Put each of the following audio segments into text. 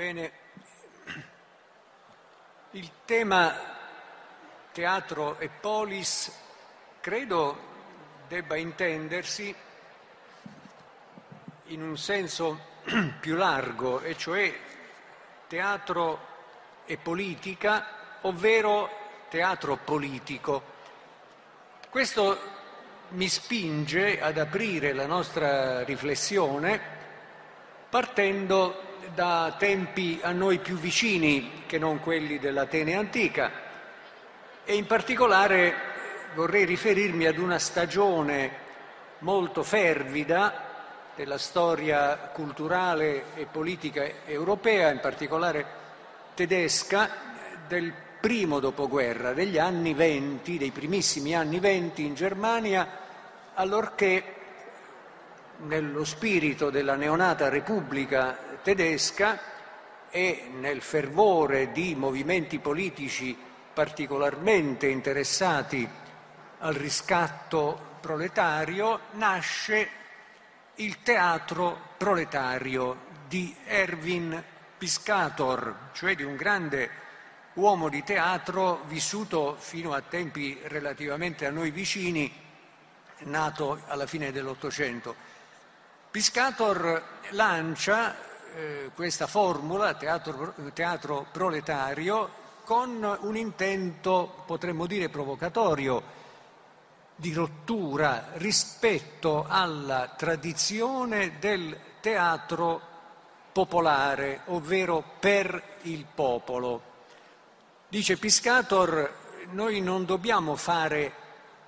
Bene, il tema teatro e polis credo debba intendersi in un senso più largo, e cioè teatro e politica, ovvero teatro politico. Questo mi spinge ad aprire la nostra riflessione partendo da tempi a noi più vicini che non quelli dell'Atene antica. E in particolare vorrei riferirmi ad una stagione molto fervida della storia culturale e politica europea, in particolare tedesca, del primo dopoguerra, degli anni venti, dei primissimi anni venti in Germania, allorché nello spirito della neonata Repubblica tedesca e nel fervore di movimenti politici particolarmente interessati al riscatto proletario, nasce il teatro proletario di Erwin Piscator, cioè di un grande uomo di teatro vissuto fino a tempi relativamente a noi vicini, nato alla fine dell'Ottocento. Piscator lancia eh, questa formula, teatro, teatro proletario, con un intento, potremmo dire, provocatorio, di rottura rispetto alla tradizione del teatro popolare, ovvero per il popolo. Dice Piscator, noi non dobbiamo fare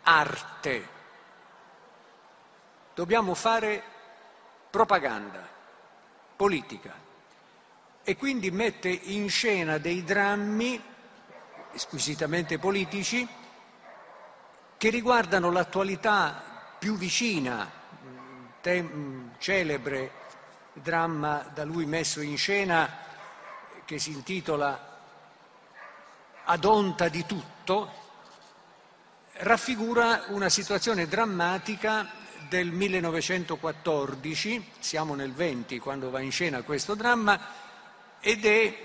arte, dobbiamo fare propaganda politica. E quindi mette in scena dei drammi squisitamente politici che riguardano l'attualità più vicina, tem, celebre dramma da lui messo in scena che si intitola Ad onta di tutto, raffigura una situazione drammatica del 1914, siamo nel 20 quando va in scena questo dramma, ed è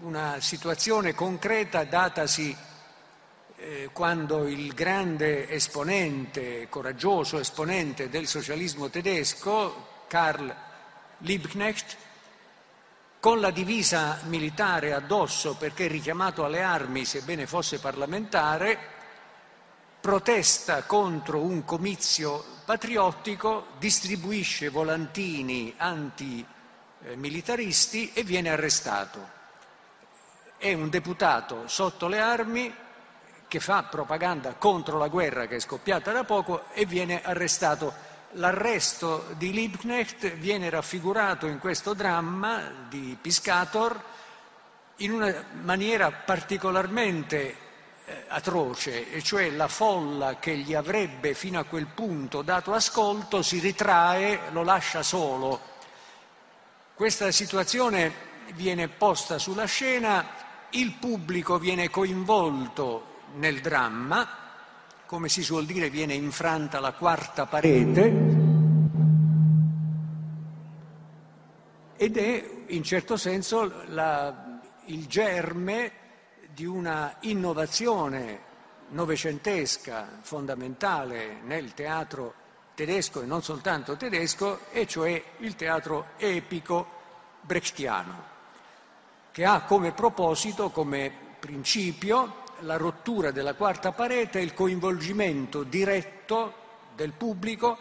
una situazione concreta datasi eh, quando il grande esponente, coraggioso esponente del socialismo tedesco, Karl Liebknecht, con la divisa militare addosso perché richiamato alle armi, sebbene fosse parlamentare, protesta contro un comizio patriottico, distribuisce volantini antimilitaristi e viene arrestato. È un deputato sotto le armi che fa propaganda contro la guerra che è scoppiata da poco e viene arrestato. L'arresto di Liebknecht viene raffigurato in questo dramma di Piscator in una maniera particolarmente atroce, e cioè la folla che gli avrebbe fino a quel punto dato ascolto si ritrae, lo lascia solo. Questa situazione viene posta sulla scena, il pubblico viene coinvolto nel dramma, come si suol dire viene infranta la quarta parete ed è in certo senso la, il germe di una innovazione novecentesca fondamentale nel teatro tedesco e non soltanto tedesco, e cioè il teatro epico brechtiano, che ha come proposito, come principio, la rottura della quarta parete e il coinvolgimento diretto del pubblico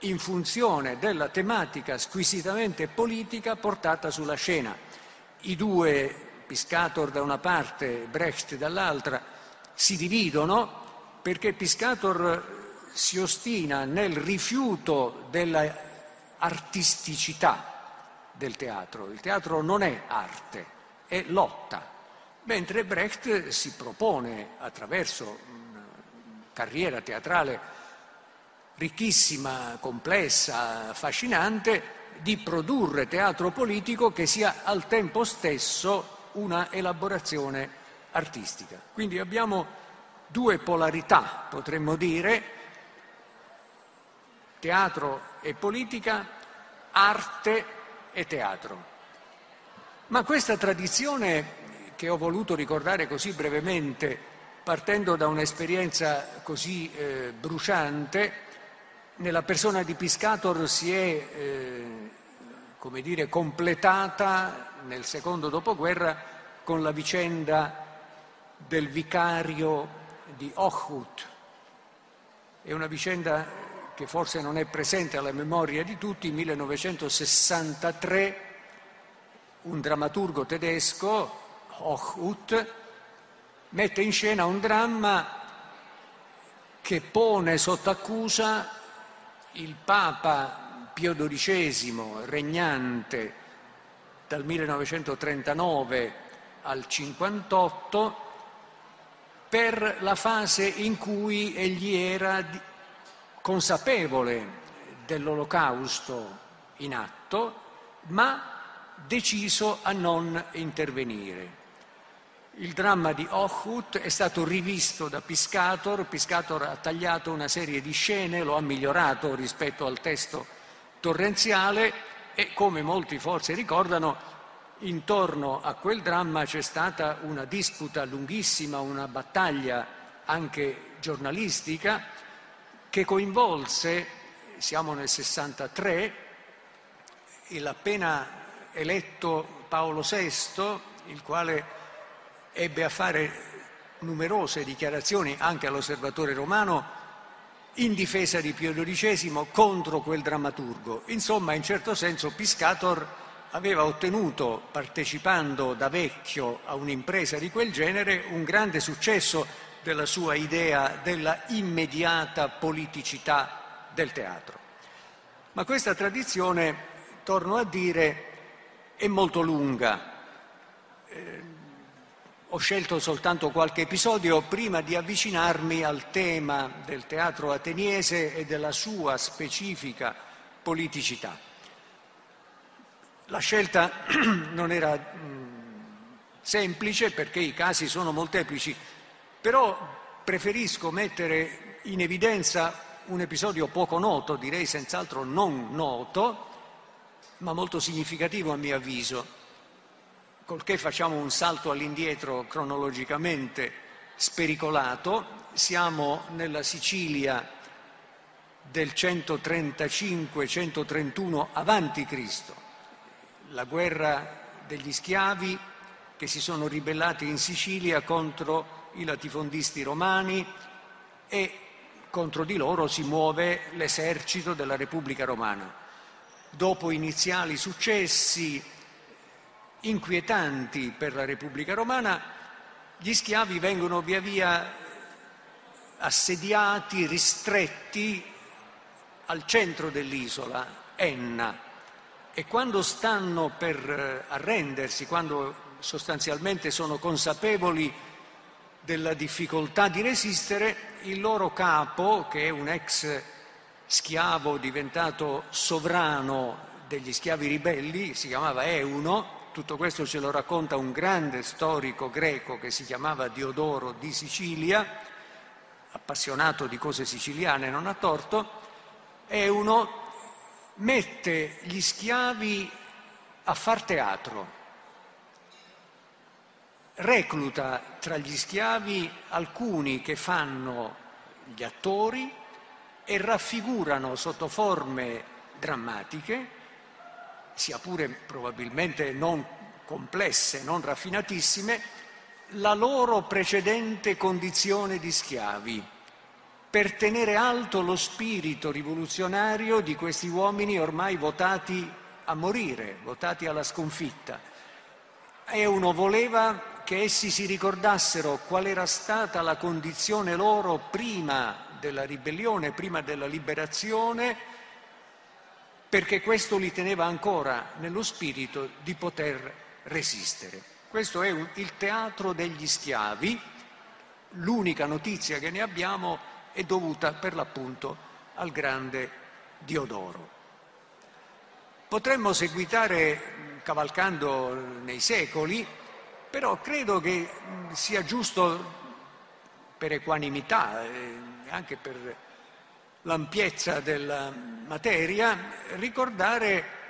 in funzione della tematica squisitamente politica portata sulla scena. I due Piscator da una parte, Brecht dall'altra, si dividono perché Piscator si ostina nel rifiuto dell'artisticità del teatro. Il teatro non è arte, è lotta, mentre Brecht si propone attraverso una carriera teatrale ricchissima, complessa, affascinante, di produrre teatro politico che sia al tempo stesso una elaborazione artistica. Quindi abbiamo due polarità, potremmo dire, teatro e politica, arte e teatro. Ma questa tradizione che ho voluto ricordare così brevemente, partendo da un'esperienza così eh, bruciante, nella persona di Piscator si è, eh, come dire, completata nel secondo dopoguerra con la vicenda del vicario di Ochut. È una vicenda che forse non è presente alla memoria di tutti, 1963 un drammaturgo tedesco Hochhut, mette in scena un dramma che pone sotto accusa il Papa Pio XII, regnante dal 1939 al 58, per la fase in cui egli era consapevole dell'olocausto in atto, ma deciso a non intervenire. Il dramma di Ochut è stato rivisto da Piscator, Piscator ha tagliato una serie di scene, lo ha migliorato rispetto al testo torrenziale e come molti forse ricordano, intorno a quel dramma c'è stata una disputa lunghissima, una battaglia anche giornalistica che coinvolse, siamo nel 63, l'appena eletto Paolo VI, il quale ebbe a fare numerose dichiarazioni anche all'osservatore romano in difesa di Pio XII contro quel drammaturgo. Insomma, in certo senso Piscator aveva ottenuto, partecipando da vecchio a un'impresa di quel genere, un grande successo della sua idea della immediata politicità del teatro. Ma questa tradizione, torno a dire, è molto lunga. Eh, ho scelto soltanto qualche episodio prima di avvicinarmi al tema del teatro ateniese e della sua specifica politicità. La scelta non era semplice perché i casi sono molteplici, però preferisco mettere in evidenza un episodio poco noto, direi senz'altro non noto, ma molto significativo a mio avviso col che facciamo un salto all'indietro cronologicamente spericolato, siamo nella Sicilia del 135-131 avanti Cristo, la guerra degli schiavi che si sono ribellati in Sicilia contro i latifondisti romani e contro di loro si muove l'esercito della Repubblica Romana. Dopo iniziali successi, inquietanti per la Repubblica Romana, gli schiavi vengono via via assediati, ristretti al centro dell'isola, Enna, e quando stanno per eh, arrendersi, quando sostanzialmente sono consapevoli della difficoltà di resistere, il loro capo, che è un ex schiavo diventato sovrano degli schiavi ribelli, si chiamava Euno, tutto questo ce lo racconta un grande storico greco che si chiamava Diodoro di Sicilia, appassionato di cose siciliane, non ha torto, è uno mette gli schiavi a far teatro, recluta tra gli schiavi alcuni che fanno gli attori e raffigurano sotto forme drammatiche sia pure probabilmente non complesse, non raffinatissime, la loro precedente condizione di schiavi, per tenere alto lo spirito rivoluzionario di questi uomini ormai votati a morire, votati alla sconfitta. E uno voleva che essi si ricordassero qual era stata la condizione loro prima della ribellione, prima della liberazione, perché questo li teneva ancora nello spirito di poter resistere. Questo è un, il teatro degli schiavi, l'unica notizia che ne abbiamo è dovuta per l'appunto al grande Diodoro. Potremmo seguitare cavalcando nei secoli, però credo che sia giusto per equanimità, eh, anche per l'ampiezza della materia, ricordare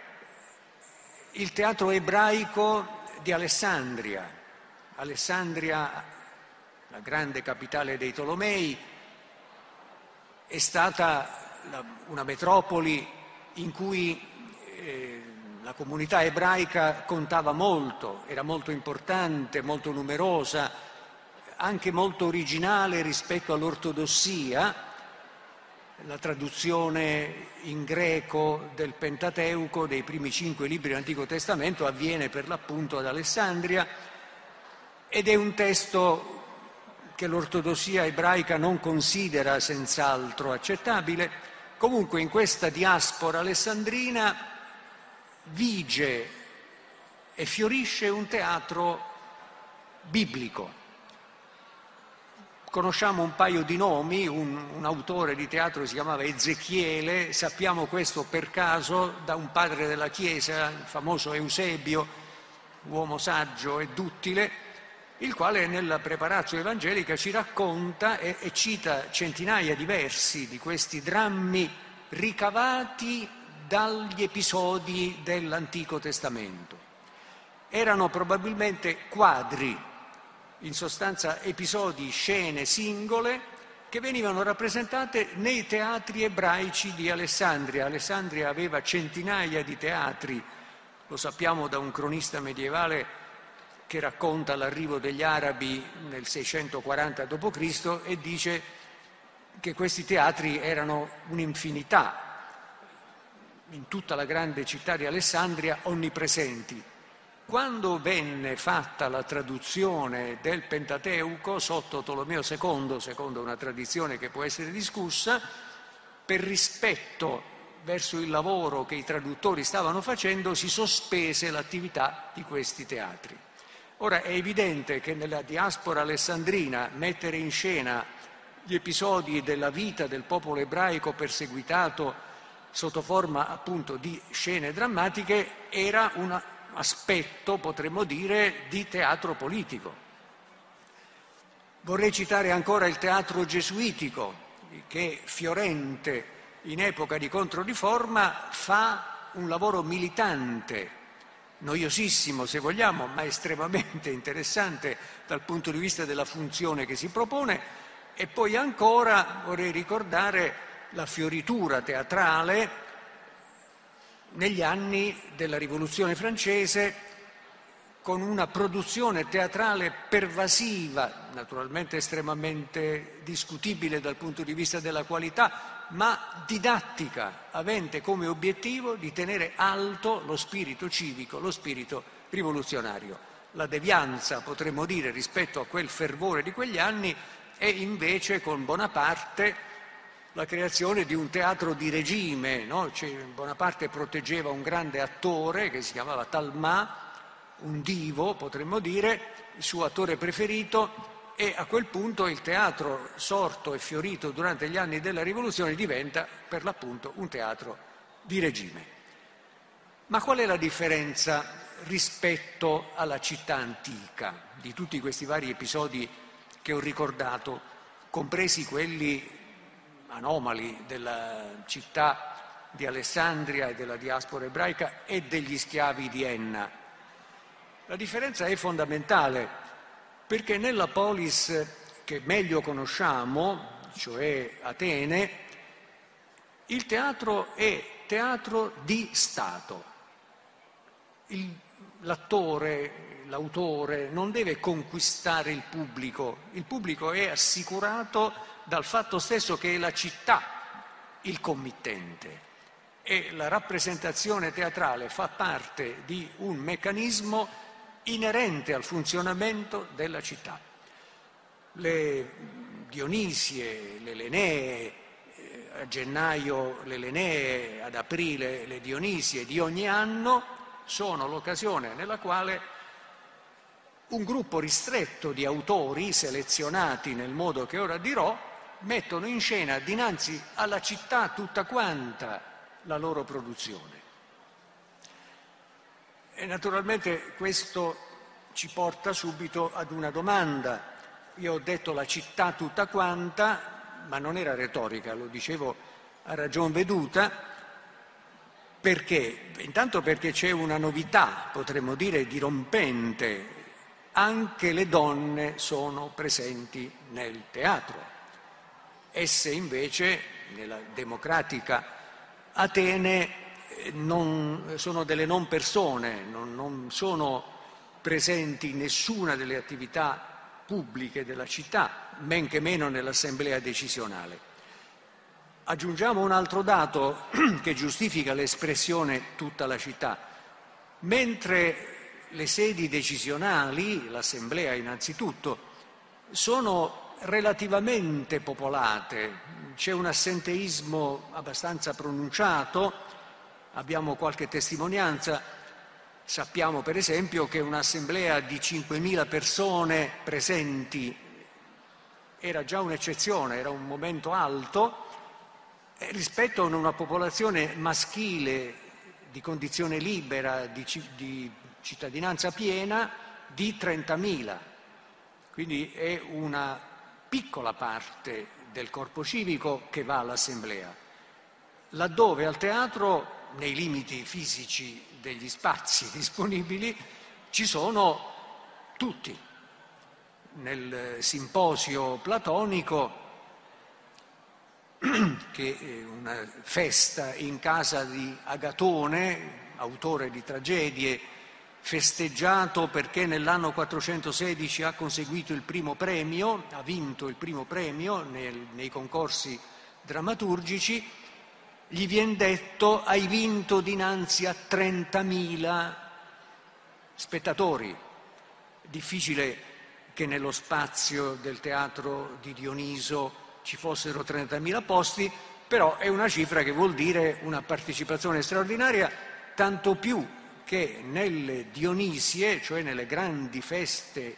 il teatro ebraico di Alessandria. Alessandria, la grande capitale dei Tolomei, è stata una metropoli in cui eh, la comunità ebraica contava molto, era molto importante, molto numerosa, anche molto originale rispetto all'ortodossia, la traduzione in greco del Pentateuco dei primi cinque libri dell'Antico Testamento avviene per l'appunto ad Alessandria ed è un testo che l'ortodossia ebraica non considera senz'altro accettabile. Comunque in questa diaspora alessandrina vige e fiorisce un teatro biblico Conosciamo un paio di nomi, un, un, autore di teatro si chiamava Ezechiele, sappiamo questo per caso da un padre della Chiesa, il famoso Eusebio, uomo saggio e duttile, il quale nella preparazio evangelica ci racconta e, e cita centinaia di versi di questi drammi ricavati dagli episodi dell'Antico Testamento. Erano probabilmente quadri in sostanza episodi, scene singole che venivano rappresentate nei teatri ebraici di Alessandria. Alessandria aveva centinaia di teatri, lo sappiamo da un cronista medievale che racconta l'arrivo degli arabi nel 640 d.C. e dice che questi teatri erano un'infinità in tutta la grande città di Alessandria onnipresenti. Quando venne fatta la traduzione del Pentateuco sotto Tolomeo II, secondo una tradizione che può essere discussa, per rispetto verso il lavoro che i traduttori stavano facendo si sospese l'attività di questi teatri. Ora è evidente che nella diaspora alessandrina mettere in scena gli episodi della vita del popolo ebraico perseguitato sotto forma appunto di scene drammatiche era una aspetto, potremmo dire, di teatro politico. Vorrei citare ancora il teatro gesuitico, che Fiorente, in epoca di Controriforma, fa un lavoro militante, noiosissimo se vogliamo, ma estremamente interessante dal punto di vista della funzione che si propone. E poi ancora vorrei ricordare la fioritura teatrale negli anni della Rivoluzione francese con una produzione teatrale pervasiva, naturalmente estremamente discutibile dal punto di vista della qualità, ma didattica, avente come obiettivo di tenere alto lo spirito civico, lo spirito rivoluzionario. La devianza, potremmo dire, rispetto a quel fervore di quegli anni è invece con Bonaparte la creazione di un teatro di regime. No? Bonaparte proteggeva un grande attore che si chiamava Talma, un divo potremmo dire, il suo attore preferito, e a quel punto il teatro sorto e fiorito durante gli anni della rivoluzione diventa per l'appunto un teatro di regime. Ma qual è la differenza rispetto alla città antica di tutti questi vari episodi che ho ricordato, compresi quelli anomali della città di Alessandria e della diaspora ebraica e degli schiavi di Enna. La differenza è fondamentale perché nella polis che meglio conosciamo, cioè Atene, il teatro è teatro di Stato. Il, l'attore, l'autore non deve conquistare il pubblico, il pubblico è assicurato dal fatto stesso che è la città il committente e la rappresentazione teatrale fa parte di un meccanismo inerente al funzionamento della città. Le Dionisie, le Lenee, eh, a gennaio le Lenee, ad aprile le Dionisie di ogni anno sono l'occasione nella quale un gruppo ristretto di autori selezionati nel modo che ora dirò mettono in scena dinanzi alla città tutta quanta la loro produzione. E naturalmente questo ci porta subito ad una domanda. Io ho detto la città tutta quanta, ma non era retorica, lo dicevo a ragion veduta, Perché? Intanto perché c'è una novità, potremmo dire dirompente, anche le donne sono presenti nel teatro. Esse invece, nella democratica Atene, eh, non, sono delle non persone, non, non sono presenti in nessuna delle attività pubbliche della città, men che meno nell'assemblea decisionale. Aggiungiamo un altro dato che giustifica l'espressione tutta la città. Mentre le sedi decisionali, l'assemblea innanzitutto, sono relativamente popolate, c'è un assenteismo abbastanza pronunciato, abbiamo qualche testimonianza, sappiamo per esempio che un'assemblea di 5.000 persone presenti era già un'eccezione, era un momento alto, rispetto a una popolazione maschile di condizione libera, di, di cittadinanza piena di 30.000, quindi è una piccola parte del corpo civico che va all'assemblea, laddove al teatro, nei limiti fisici degli spazi disponibili, ci sono tutti. Nel simposio platonico, che è una festa in casa di Agatone, autore di tragedie festeggiato perché nell'anno 416 ha conseguito il primo premio, ha vinto il primo premio nel, nei concorsi drammaturgici, gli viene detto hai vinto dinanzi a 30.000 spettatori. Difficile che nello spazio del teatro di Dioniso ci fossero 30.000 posti, però è una cifra che vuol dire una partecipazione straordinaria, tanto più che nelle Dionisie, cioè nelle grandi feste,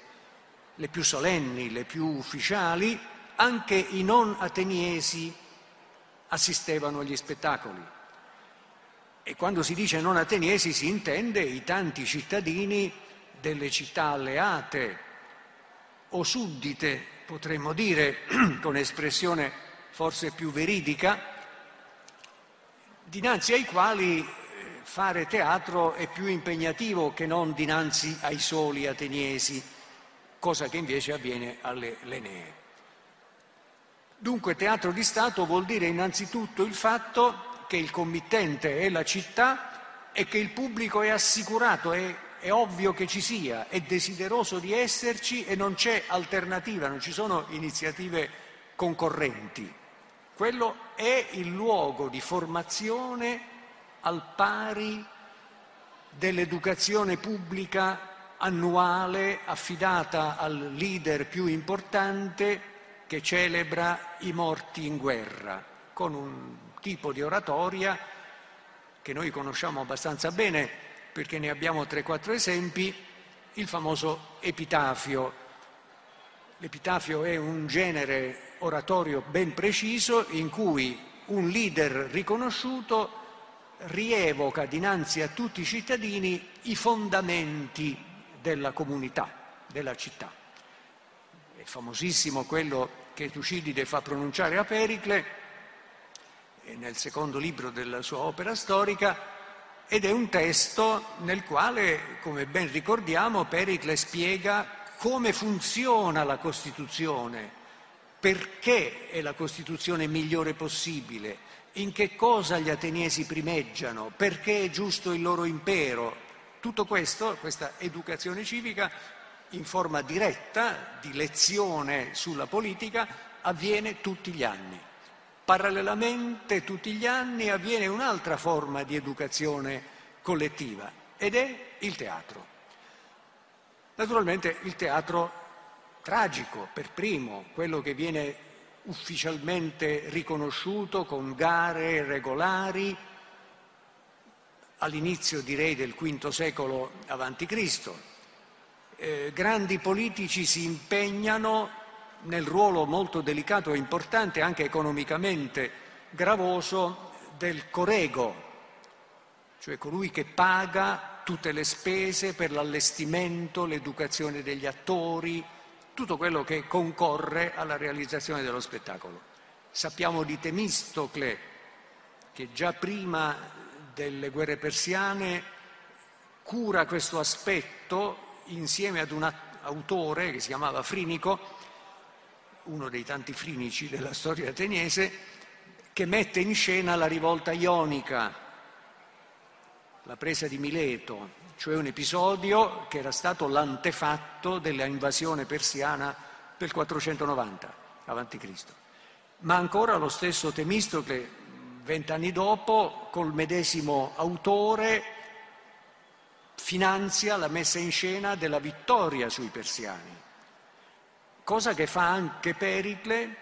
le più solenni, le più ufficiali, anche i non ateniesi assistevano agli spettacoli. E quando si dice non ateniesi si intende i tanti cittadini delle città alleate o suddite, potremmo dire, con espressione forse più veridica, dinanzi ai quali fare teatro è più impegnativo che non dinanzi ai soli ateniesi, cosa che invece avviene alle Lenee. Dunque teatro di Stato vuol dire innanzitutto il fatto che il committente è la città e che il pubblico è assicurato, è, è ovvio che ci sia, è desideroso di esserci e non c'è alternativa, non ci sono iniziative concorrenti. Quello è il luogo di formazione al pari dell'educazione pubblica annuale affidata al leader più importante che celebra i morti in guerra, con un tipo di oratoria che noi conosciamo abbastanza bene perché ne abbiamo 3-4 esempi, il famoso epitafio. L'epitafio è un genere oratorio ben preciso in cui un leader riconosciuto rievoca dinanzi a tutti i cittadini i fondamenti della comunità, della città. È famosissimo quello che Tucidide fa pronunciare a Pericle nel secondo libro della sua opera storica ed è un testo nel quale, come ben ricordiamo, Pericle spiega come funziona la Costituzione, perché è la Costituzione migliore possibile, in che cosa gli ateniesi primeggiano, perché è giusto il loro impero. Tutto questo, questa educazione civica, in forma diretta, di lezione sulla politica, avviene tutti gli anni. Parallelamente tutti gli anni avviene un'altra forma di educazione collettiva ed è il teatro. Naturalmente il teatro tragico per primo, quello che viene ufficialmente riconosciuto con gare regolari all'inizio direi del V secolo a.C. Eh, grandi politici si impegnano nel ruolo molto delicato e importante, anche economicamente gravoso, del corego, cioè colui che paga tutte le spese per l'allestimento, l'educazione degli attori, tutto quello che concorre alla realizzazione dello spettacolo. Sappiamo di Temistocle che già prima delle guerre persiane cura questo aspetto insieme ad un autore che si chiamava Frinico, uno dei tanti frinici della storia ateniese, che mette in scena la rivolta ionica, la presa di Mileto, cioè un episodio che era stato l'antefatto dell'invasione persiana del 490 a.C. Ma ancora lo stesso Temistocle, vent'anni dopo, col medesimo autore, finanzia la messa in scena della vittoria sui persiani, cosa che fa anche Pericle,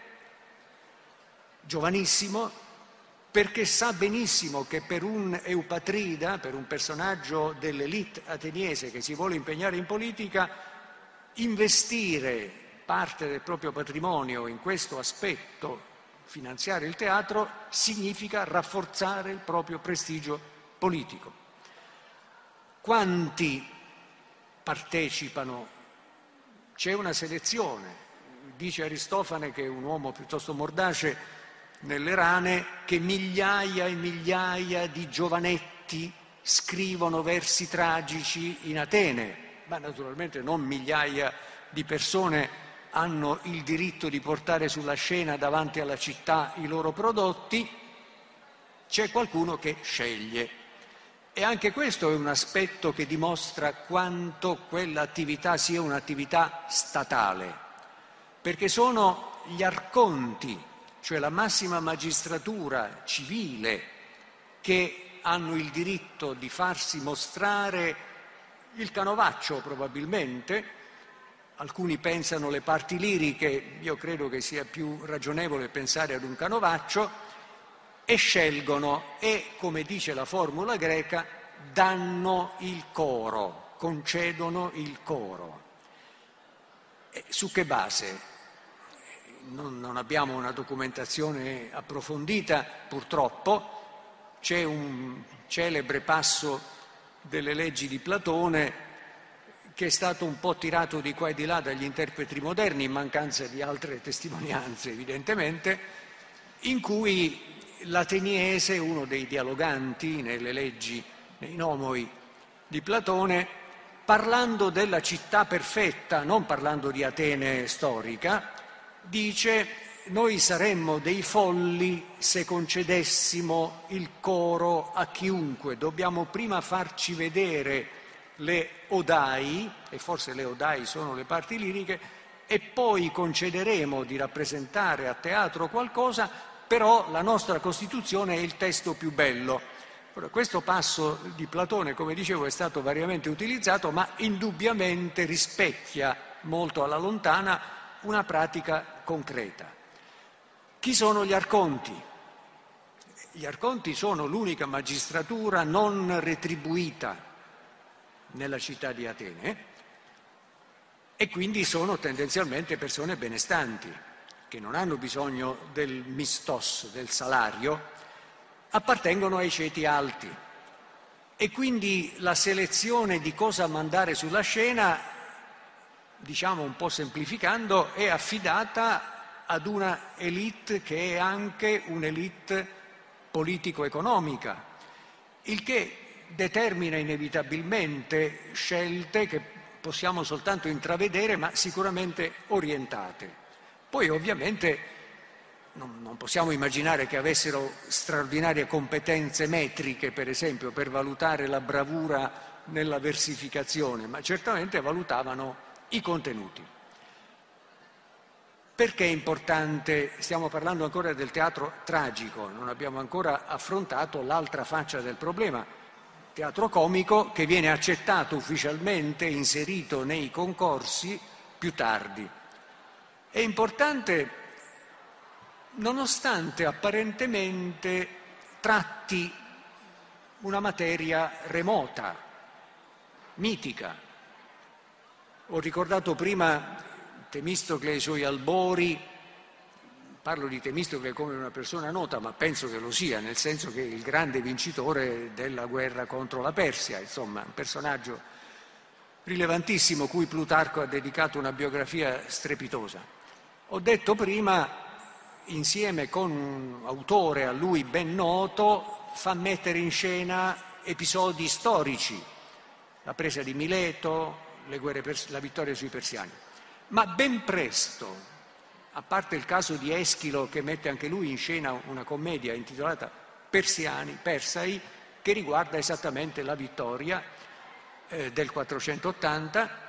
giovanissimo, perché sa benissimo che per un eupatrida, per un personaggio dell'elite ateniese che si vuole impegnare in politica, investire parte del proprio patrimonio in questo aspetto, finanziare il teatro, significa rafforzare il proprio prestigio politico. Quanti partecipano? C'è una selezione. Dice Aristofane che è un uomo piuttosto mordace nelle rane che migliaia e migliaia di giovanetti scrivono versi tragici in Atene, ma naturalmente non migliaia di persone hanno il diritto di portare sulla scena davanti alla città i loro prodotti, c'è qualcuno che sceglie. E anche questo è un aspetto che dimostra quanto quell'attività sia un'attività statale, perché sono gli arconti, cioè la massima magistratura civile, che hanno il diritto di farsi mostrare il canovaccio probabilmente, alcuni pensano le parti liriche, io credo che sia più ragionevole pensare ad un canovaccio, e scelgono e, come dice la formula greca, danno il coro, concedono il coro. E su che base? Non, non, abbiamo una documentazione approfondita, purtroppo. C'è un celebre passo delle leggi di Platone che è stato un po' tirato di qua e di là dagli interpreti moderni, in mancanza di altre testimonianze evidentemente, in cui l'ateniese, uno dei dialoganti nelle leggi, nei nomoi di Platone, parlando della città perfetta, non parlando di Atene storica, dice noi saremmo dei folli se concedessimo il coro a chiunque, dobbiamo prima farci vedere le odai, e forse le odai sono le parti liriche, e poi concederemo di rappresentare a teatro qualcosa però la nostra Costituzione è il testo più bello. Questo passo di Platone, come dicevo, è stato variamente utilizzato, ma indubbiamente rispecchia molto alla lontana una pratica concreta. Chi sono gli arconti? Gli arconti sono l'unica magistratura non retribuita nella città di Atene e quindi sono tendenzialmente persone benestanti che non hanno bisogno del mistos, del salario, appartengono ai ceti alti. E quindi la selezione di cosa mandare sulla scena, diciamo un po' semplificando, è affidata ad una elite che è anche un'elite politico-economica, il che determina inevitabilmente scelte che possiamo soltanto intravedere, ma sicuramente orientate. Poi ovviamente non, possiamo immaginare che avessero straordinarie competenze metriche, per esempio, per valutare la bravura nella versificazione, ma certamente valutavano i contenuti. Perché è importante? Stiamo parlando ancora del teatro tragico, non abbiamo ancora affrontato l'altra faccia del problema, teatro comico che viene accettato ufficialmente, inserito nei concorsi più tardi. È importante nonostante apparentemente tratti una materia remota, mitica. Ho ricordato prima Temistocle e i suoi albori, parlo di Temistocle come una persona nota, ma penso che lo sia, nel senso che il grande vincitore della guerra contro la Persia, insomma, un personaggio rilevantissimo cui Plutarco ha dedicato una biografia strepitosa. Ho detto prima, insieme con un autore a lui ben noto, fa mettere in scena episodi storici, la presa di Mileto, pers- la vittoria sui persiani. Ma ben presto, a parte il caso di Eschilo che mette anche lui in scena una commedia intitolata Persiani, Persai, che riguarda esattamente la vittoria eh, del 480,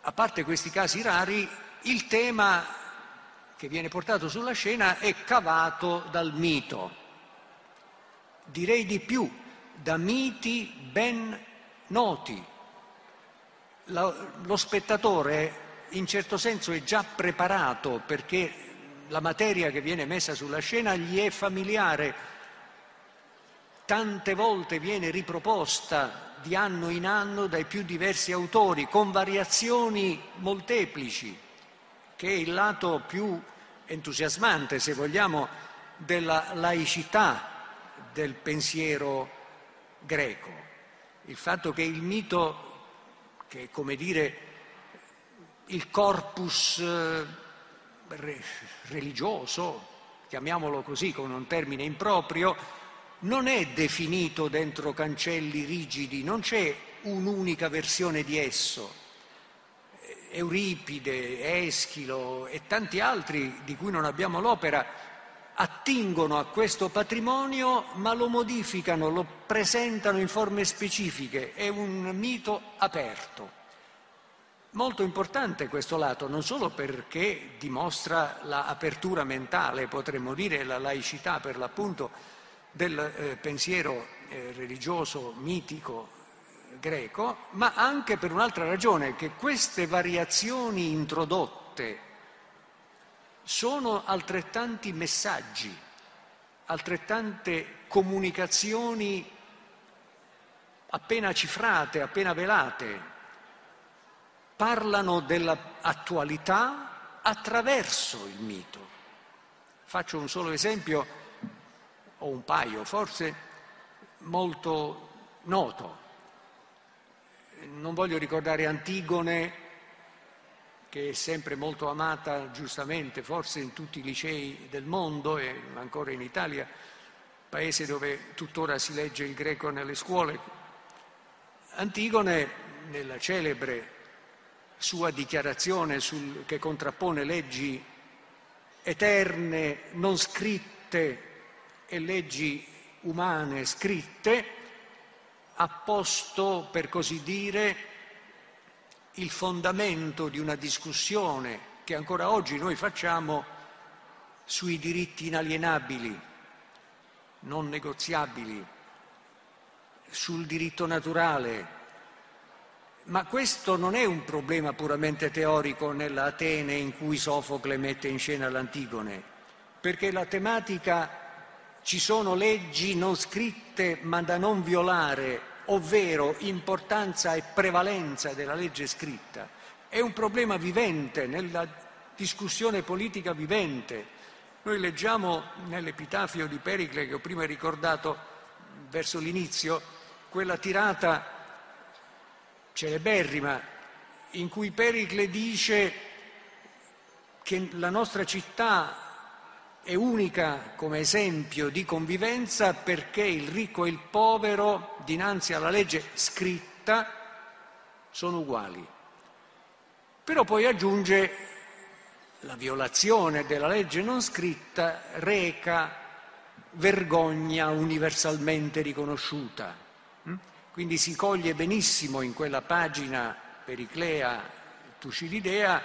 a parte questi casi rari, il tema che viene portato sulla scena è cavato dal mito. Direi di più, da miti ben noti. La, lo spettatore in certo senso è già preparato perché la materia che viene messa sulla scena gli è familiare, tante volte viene riproposta di anno in anno dai più diversi autori, con variazioni molteplici, che è il lato più entusiasmante, se vogliamo, della laicità del pensiero greco. Il fatto che il mito, che è come dire il corpus eh, religioso, chiamiamolo così con un termine improprio, non è definito dentro cancelli rigidi, non c'è un'unica versione di esso. Euripide, Eschilo e tanti altri di cui non abbiamo l'opera attingono a questo patrimonio ma lo modificano, lo presentano in forme specifiche, è un mito aperto. Molto importante questo lato, non solo perché dimostra l'apertura mentale, potremmo dire la laicità per l'appunto del eh, pensiero eh, religioso mitico eh, greco, ma anche per un'altra ragione, che queste variazioni introdotte sono altrettanti messaggi, altrettante comunicazioni appena cifrate, appena velate, parlano dell'attualità attraverso il mito. Faccio un solo esempio o un paio, forse molto noto. Non voglio ricordare Antigone, che è sempre molto amata, giustamente, forse in tutti i licei del mondo e ancora in Italia, paese dove tuttora si legge il greco nelle scuole. Antigone, nella celebre sua dichiarazione sul, che contrappone leggi eterne, non scritte e leggi umane scritte ha posto, per così dire, il fondamento di una discussione che ancora oggi noi facciamo sui diritti inalienabili, non negoziabili, sul diritto naturale. Ma questo non è un problema puramente teorico nella Atene in cui Sofocle mette in scena l'Antigone, perché la tematica ci sono leggi non scritte ma da non violare, ovvero importanza e prevalenza della legge scritta. È un problema vivente, nella discussione politica vivente. Noi leggiamo nell'epitafio di Pericle che ho prima ricordato verso l'inizio, quella tirata celeberrima in cui Pericle dice che la nostra città è unica come esempio di convivenza perché il ricco e il povero dinanzi alla legge scritta sono uguali. Però poi aggiunge la violazione della legge non scritta reca vergogna universalmente riconosciuta. Mm? Quindi si coglie benissimo in quella pagina periclea Tucididea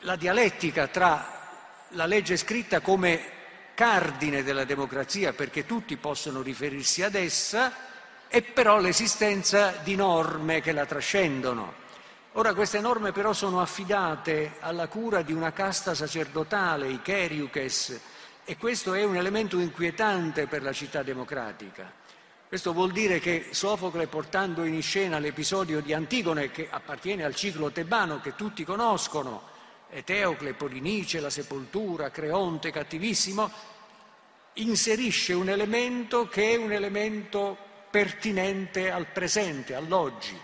la dialettica tra la legge scritta come cardine della democrazia perché tutti possono riferirsi ad essa e però l'esistenza di norme che la trascendono. Ora queste norme però sono affidate alla cura di una casta sacerdotale, i Keriukes, e questo è un elemento inquietante per la città democratica. Questo vuol dire che Sofocle, portando in scena l'episodio di Antigone, che appartiene al ciclo tebano, che tutti conoscono, Eteocle, Polinice, la sepoltura, Creonte, cattivissimo, inserisce un elemento che è un elemento pertinente al presente, all'oggi.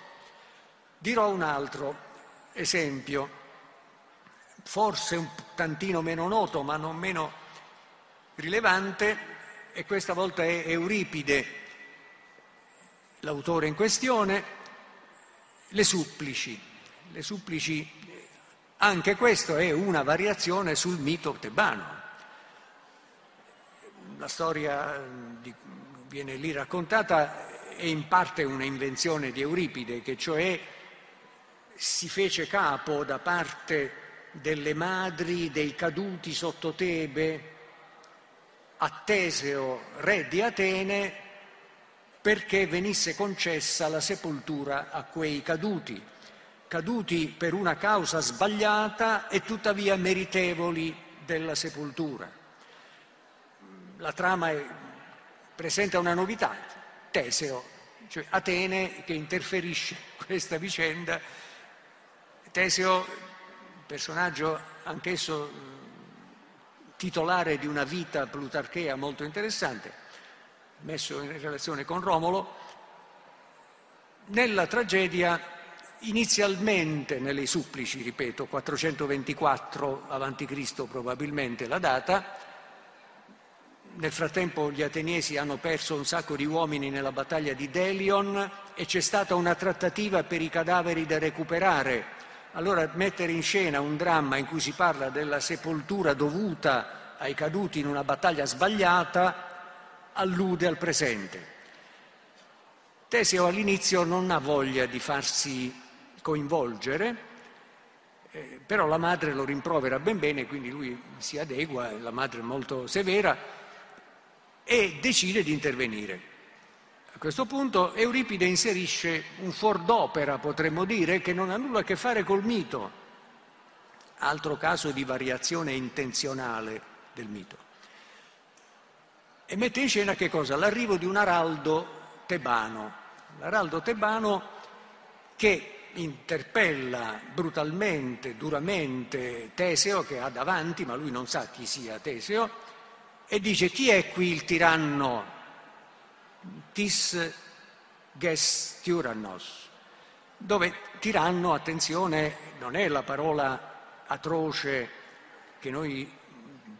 Dirò un altro esempio, forse un tantino meno noto, ma non meno rilevante e questa volta è Euripide, l'autore in questione, le supplici. Le supplici, anche questo è una variazione sul mito tebano. La storia di, viene lì raccontata è in parte un'invenzione di Euripide, che cioè si fece capo da parte delle madri dei caduti sotto Tebe a Teseo, re di Atene, perché venisse concessa la sepoltura a quei caduti, caduti per una causa sbagliata e tuttavia meritevoli della sepoltura. La trama è, presenta una novità, Teseo, cioè Atene che interferisce in questa vicenda. Teseo, personaggio anch'esso titolare di una vita plutarchea molto interessante, messo in relazione con Romolo, nella tragedia inizialmente nelle supplici, ripeto, 424 a.C. probabilmente la data, nel frattempo gli ateniesi hanno perso un sacco di uomini nella battaglia di Delion e c'è stata una trattativa per i cadaveri da recuperare allora mettere in scena un dramma in cui si parla della sepoltura dovuta ai caduti in una battaglia sbagliata allude al presente. Teseo all'inizio non ha voglia di farsi coinvolgere, eh, però la madre lo rimprovera ben bene, quindi lui si adegua, la madre è molto severa, e decide di intervenire. A questo punto Euripide inserisce un fuor d'opera, potremmo dire, che non ha nulla a che fare col mito, altro caso di variazione intenzionale del mito. E mette in scena che cosa? L'arrivo di un araldo tebano, l'araldo tebano che interpella brutalmente, duramente Teseo che ha davanti, ma lui non sa chi sia Teseo, e dice chi è qui il tiranno? Tis ges tyrannos, dove tiranno, attenzione, non è la parola atroce che noi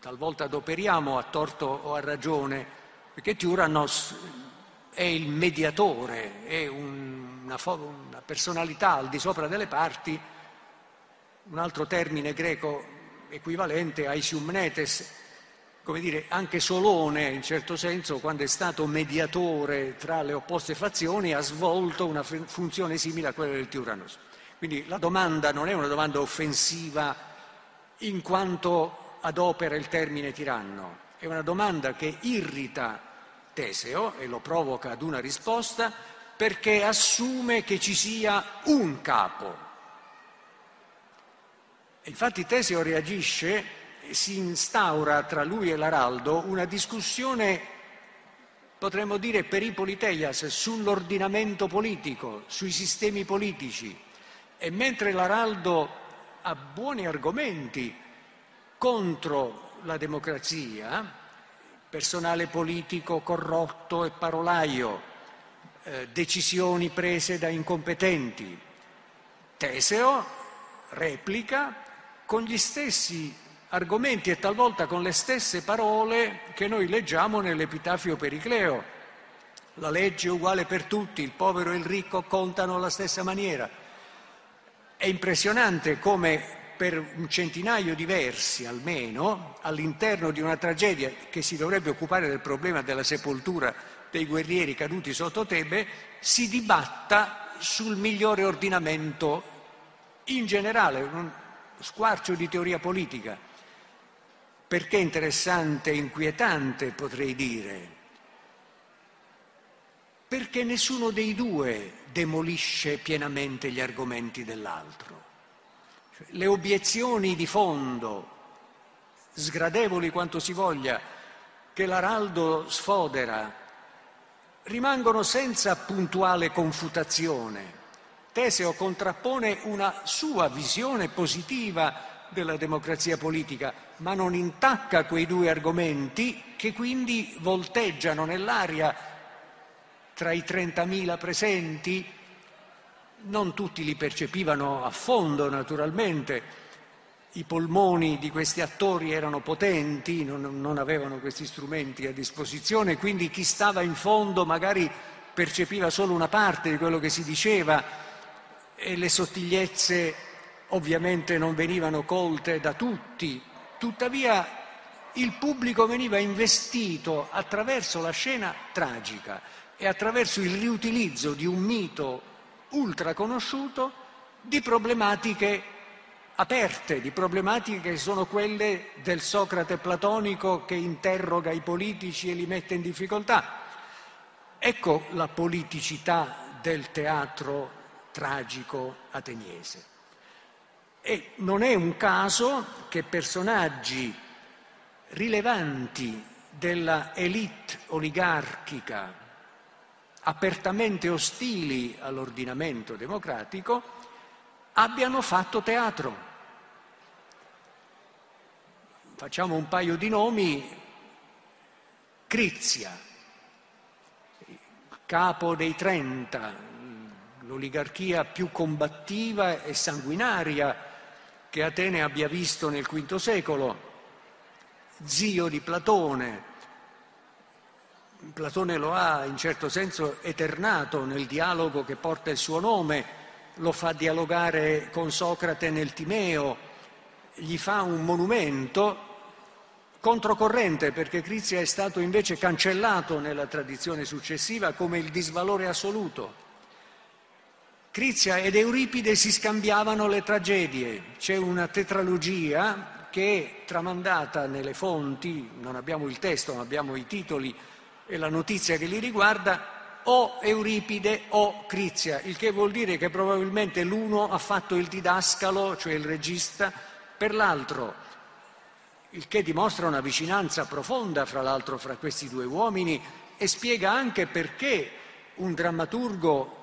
talvolta adoperiamo a torto o a ragione, perché tyrannos è il mediatore, è una, una personalità al di sopra delle parti, un altro termine greco equivalente aisiumnetes, come dire, anche Solone, in certo senso, quando è stato mediatore tra le opposte fazioni, ha svolto una funzione simile a quella del Tyrannos. Quindi la domanda non è una domanda offensiva in quanto adopera il termine tiranno, è una domanda che irrita Teseo e lo provoca ad una risposta perché assume che ci sia un capo. Infatti Teseo reagisce si instaura tra lui e l'Araldo una discussione, potremmo dire peripoliteias, sull'ordinamento politico, sui sistemi politici. E mentre l'Araldo ha buoni argomenti contro la democrazia, personale politico corrotto e parolaio, eh, decisioni prese da incompetenti, Teseo replica con gli stessi argomenti e talvolta con le stesse parole che noi leggiamo nell'Epitafio Pericleo. La legge è uguale per tutti, il povero e il ricco contano alla stessa maniera. È impressionante come per un centinaio di versi almeno, all'interno di una tragedia che si dovrebbe occupare del problema della sepoltura dei guerrieri caduti sotto Tebe, si dibatta sul migliore ordinamento in generale, un squarcio di teoria politica. Perché interessante e inquietante, potrei dire? Perché nessuno dei due demolisce pienamente gli argomenti dell'altro. Cioè, le obiezioni di fondo, sgradevoli quanto si voglia, che l'Araldo sfodera, rimangono senza puntuale confutazione. Teseo contrappone una sua visione positiva della democrazia politica, ma non intacca quei due argomenti che quindi volteggiano nell'aria tra i 30.000 presenti. Non tutti li percepivano a fondo, naturalmente, i polmoni di questi attori erano potenti, non, non, avevano questi strumenti a disposizione, quindi chi stava in fondo magari percepiva solo una parte di quello che si diceva e le sottigliezze ovviamente non venivano colte da tutti. Tuttavia il pubblico veniva investito attraverso la scena tragica e attraverso il riutilizzo di un mito ultra conosciuto di problematiche aperte, di problematiche che sono quelle del Socrate platonico che interroga i politici e li mette in difficoltà. Ecco la politicità del teatro tragico ateniese. E non è un caso che personaggi rilevanti della elite oligarchica, apertamente ostili all'ordinamento democratico, abbiano fatto teatro. Facciamo un paio di nomi. Crizia, capo dei Trenta, l'oligarchia più combattiva e sanguinaria che Atene abbia visto nel V secolo, zio di Platone. Platone lo ha in certo senso eternato nel dialogo che porta il suo nome lo fa dialogare con Socrate nel Timeo, gli fa un monumento controcorrente perché Crizia è stato invece cancellato nella tradizione successiva come il disvalore assoluto. Crizia ed Euripide si scambiavano le tragedie, c'è una tetralogia che è tramandata nelle fonti, non abbiamo il testo ma abbiamo i titoli e la notizia che li riguarda, o Euripide o Crizia, il che vuol dire che probabilmente l'uno ha fatto il didascalo, cioè il regista, per l'altro, il che dimostra una vicinanza profonda fra l'altro fra questi due uomini e spiega anche perché un drammaturgo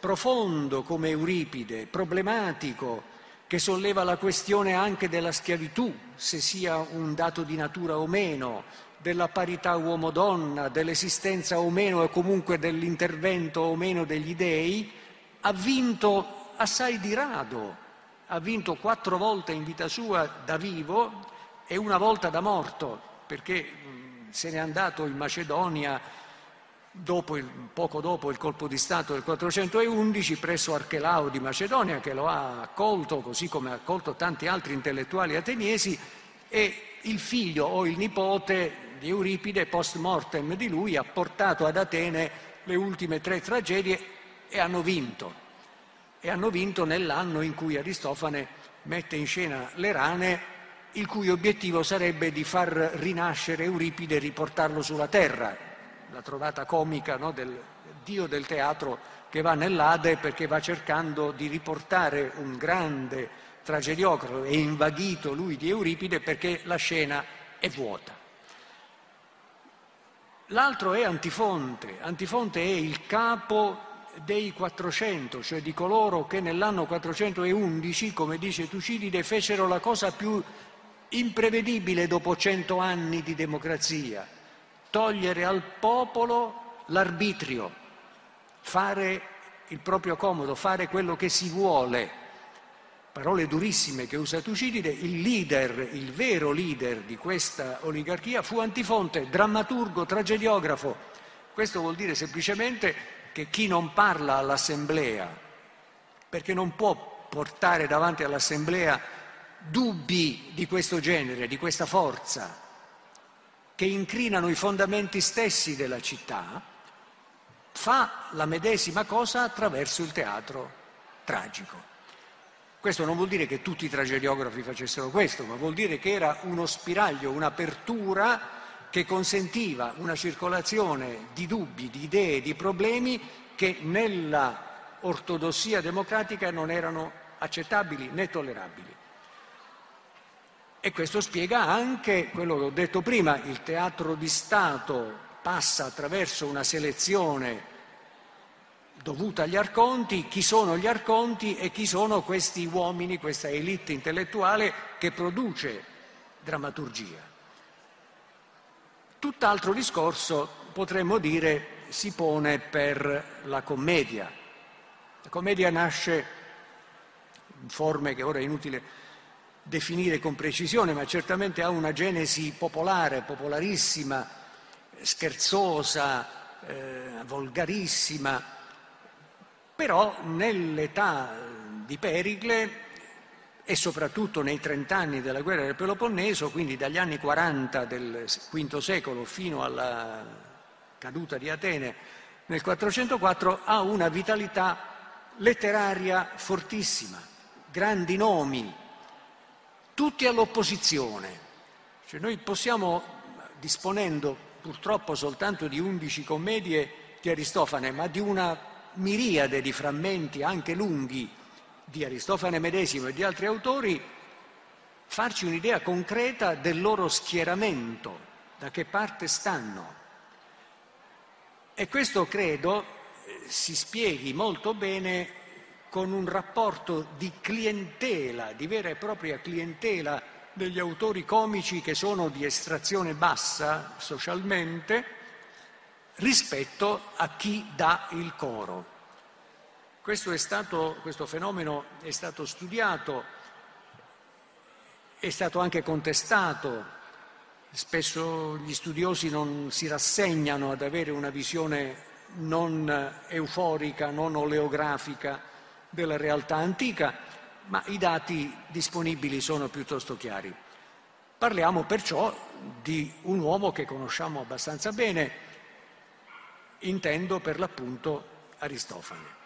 profondo come Euripide, problematico, che solleva la questione anche della schiavitù, se sia un dato di natura o meno, della parità uomo-donna, dell'esistenza o meno e comunque dell'intervento o meno degli dei, ha vinto assai di rado, ha vinto quattro volte in vita sua da vivo e una volta da morto, perché se n'è andato in Macedonia dopo il, poco dopo il colpo di Stato del 411 presso Archelao di Macedonia che lo ha accolto, così come ha accolto tanti altri intellettuali ateniesi, e il figlio o il nipote di Euripide, post mortem di lui, ha portato ad Atene le ultime tre tragedie e hanno vinto. E hanno vinto nell'anno in cui Aristofane mette in scena le rane, il cui obiettivo sarebbe di far rinascere Euripide e riportarlo sulla terra. La trovata comica no, del dio del teatro che va nell'Ade perché va cercando di riportare un grande tragediografo e invaghito lui di Euripide perché la scena è vuota. L'altro è Antifonte. Antifonte è il capo dei 400, cioè di coloro che nell'anno 411, come dice Tucidide, fecero la cosa più imprevedibile dopo cento anni di democrazia, togliere al popolo l'arbitrio, fare il proprio comodo, fare quello che si vuole parole durissime che usa Tucidide, il leader, il vero leader di questa oligarchia fu Antifonte, drammaturgo, tragediografo. Questo vuol dire semplicemente che chi non parla all'assemblea, perché non può portare davanti all'assemblea dubbi di questo genere, di questa forza, che incrinano i fondamenti stessi della città, fa la medesima cosa attraverso il teatro tragico. Questo non vuol dire che tutti i tragediografi facessero questo, ma vuol dire che era uno spiraglio, un'apertura che consentiva una circolazione di dubbi, di idee, di problemi che nella ortodossia democratica non erano accettabili né tollerabili. E questo spiega anche quello che ho detto prima, il teatro di Stato passa attraverso una selezione dovuta agli arconti, chi sono gli arconti e chi sono questi uomini, questa elite intellettuale che produce drammaturgia. Tutt'altro discorso potremmo dire si pone per la commedia. La commedia nasce in forme che ora è inutile definire con precisione, ma certamente ha una genesi popolare, popolarissima, scherzosa, eh, volgarissima, però nell'età di Pericle e soprattutto nei trent'anni della guerra del Peloponneso, quindi dagli anni 40 del V secolo fino alla caduta di Atene nel 404, ha una vitalità letteraria fortissima, grandi nomi, tutti all'opposizione. Cioè noi possiamo, disponendo purtroppo soltanto di undici commedie di Aristofane, ma di una miriade di frammenti anche lunghi di Aristofane medesimo e di altri autori, farci un'idea concreta del loro schieramento, da che parte stanno. E questo credo si spieghi molto bene con un rapporto di clientela, di vera e propria clientela degli autori comici che sono di estrazione bassa socialmente rispetto a chi dà il coro. Questo, stato, questo fenomeno è stato studiato, è stato anche contestato, spesso gli studiosi non si rassegnano ad avere una visione non euforica, non oleografica della realtà antica, ma i dati disponibili sono piuttosto chiari. Parliamo perciò di un uomo che conosciamo abbastanza bene, intendo per l'appunto Aristofane.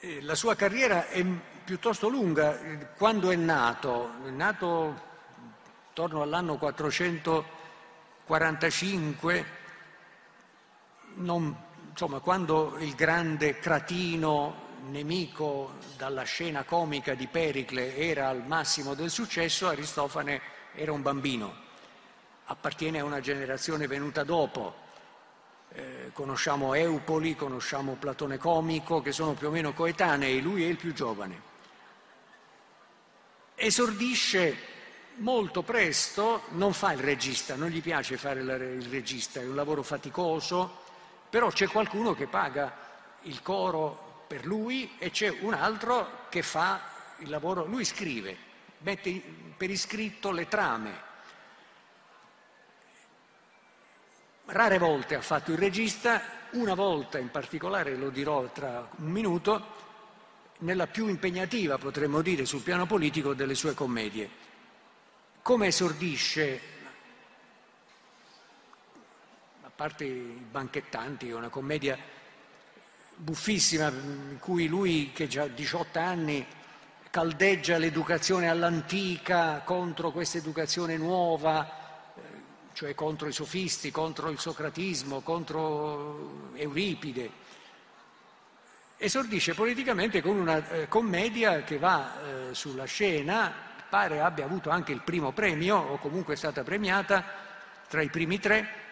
Eh, la sua carriera è piuttosto lunga. Quando è nato? È nato intorno all'anno 445, non, insomma, quando il grande cratino nemico dalla scena comica di Pericle era al massimo del successo, Aristofane era un bambino, appartiene a una generazione venuta dopo, eh, conosciamo Eupoli, conosciamo Platone Comico, che sono più o meno coetanei, lui è il più giovane. Esordisce molto presto, non fa il regista, non gli piace fare il regista, è un lavoro faticoso, però c'è qualcuno che paga il coro per lui e c'è un altro che fa il lavoro, lui scrive, mette per iscritto le trame, Rare volte ha fatto il regista, una volta in particolare, lo dirò tra un minuto, nella più impegnativa, potremmo dire, sul piano politico delle sue commedie. Come esordisce, a parte i banchettanti, una commedia buffissima in cui lui, che già ha 18 anni, caldeggia l'educazione all'antica contro questa educazione nuova, cioè contro i sofisti, contro il socratismo, contro Euripide. Esordisce politicamente con una eh, commedia che va eh, sulla scena, pare abbia avuto anche il primo premio, o comunque è stata premiata, tra i primi tre,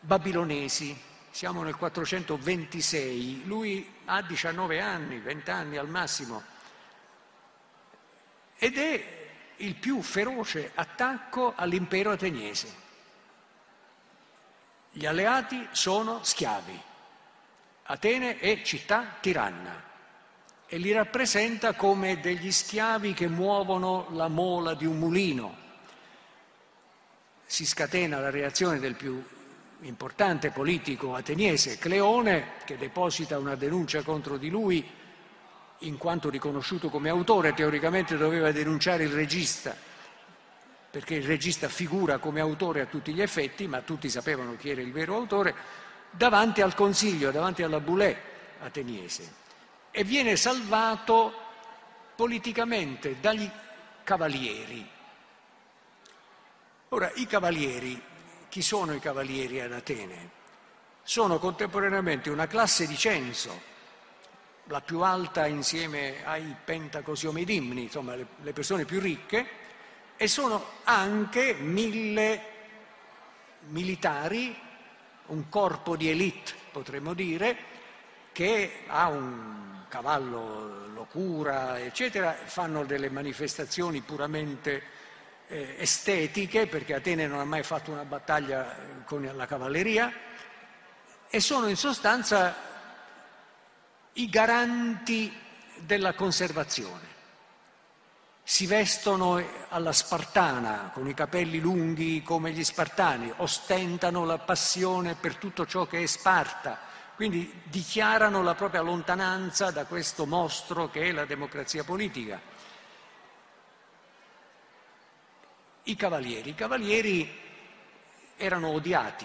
Babilonesi. Siamo nel 426, lui ha 19 anni, 20 anni al massimo, ed è il più feroce attacco all'impero ateniese. Gli alleati sono schiavi. Atene è città tiranna e li rappresenta come degli schiavi che muovono la mola di un mulino. Si scatena la reazione del più importante politico ateniese, Cleone, che deposita una denuncia contro di lui in quanto riconosciuto come autore, teoricamente doveva denunciare il regista perché il regista figura come autore a tutti gli effetti, ma tutti sapevano chi era il vero autore, davanti al consiglio, davanti alla boulée ateniese. E viene salvato politicamente dagli cavalieri. Ora, i cavalieri, chi sono i cavalieri ad Atene? Sono contemporaneamente una classe di censo, la più alta insieme ai pentacosiomedimni, insomma le, le persone più ricche, e sono anche mille militari, un corpo di elite potremmo dire, che ha un cavallo locura, eccetera, fanno delle manifestazioni puramente eh, estetiche, perché Atene non ha mai fatto una battaglia eh, con la cavalleria, e sono in sostanza i garanti della conservazione. si vestono alla spartana, con i capelli lunghi come gli spartani, ostentano la passione per tutto ciò che è Sparta, quindi dichiarano la propria lontananza da questo mostro che è la democrazia politica. I cavalieri, i cavalieri erano odiati.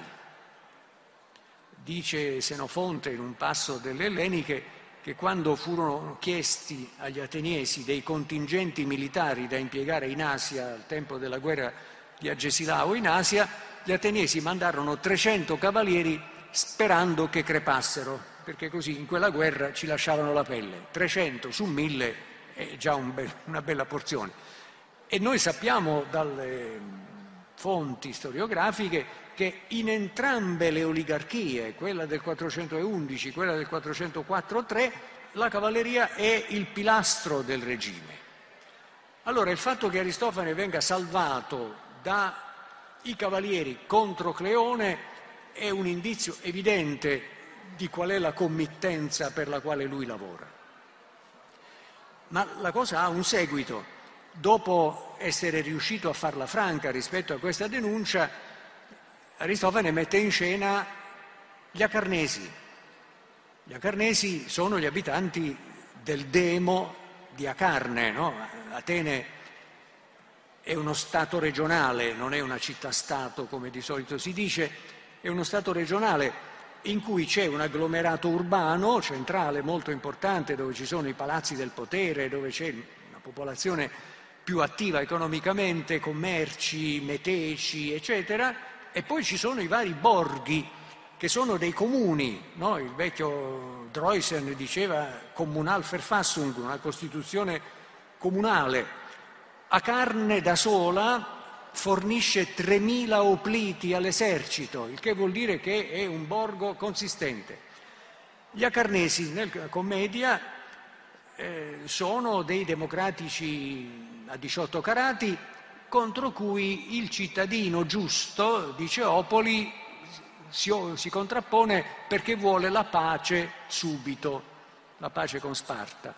Dice Senofonte in un passo delle Elleniche che quando furono chiesti agli ateniesi dei contingenti militari da impiegare in Asia al tempo della guerra di Agesilao in Asia, gli ateniesi mandarono 300 cavalieri sperando che crepassero, perché così in quella guerra ci lasciavano la pelle. 300 su 1000 è già un be- una bella porzione. E noi sappiamo dalle fonti storiografiche che in entrambe le oligarchie, quella del 411, quella del 404-3, la cavalleria è il pilastro del regime. Allora il fatto che Aristofane venga salvato dai cavalieri contro Cleone è un indizio evidente di qual è la committenza per la quale lui lavora. Ma la cosa ha un seguito. Dopo essere riuscito a farla franca rispetto a questa denuncia, Aristofane mette in scena gli Acarnesi. Gli Acarnesi sono gli abitanti del demo di Acarne, no? Atene è uno stato regionale, non è una città-stato come di solito si dice, è uno stato regionale in cui c'è un agglomerato urbano centrale molto importante dove ci sono i palazzi del potere, dove c'è una popolazione più attiva economicamente, commerci, meteci, eccetera, e poi ci sono i vari borghi che sono dei comuni, no? il vecchio Droysen diceva Kommunalverfassung, una costituzione comunale. A carne da sola fornisce 3.000 opliti all'esercito, il che vuol dire che è un borgo consistente. Gli acarnesi nella commedia eh, sono dei democratici a 18 carati contro cui il cittadino giusto, dice Opoli, si, si contrappone perché vuole la pace subito, la pace con Sparta.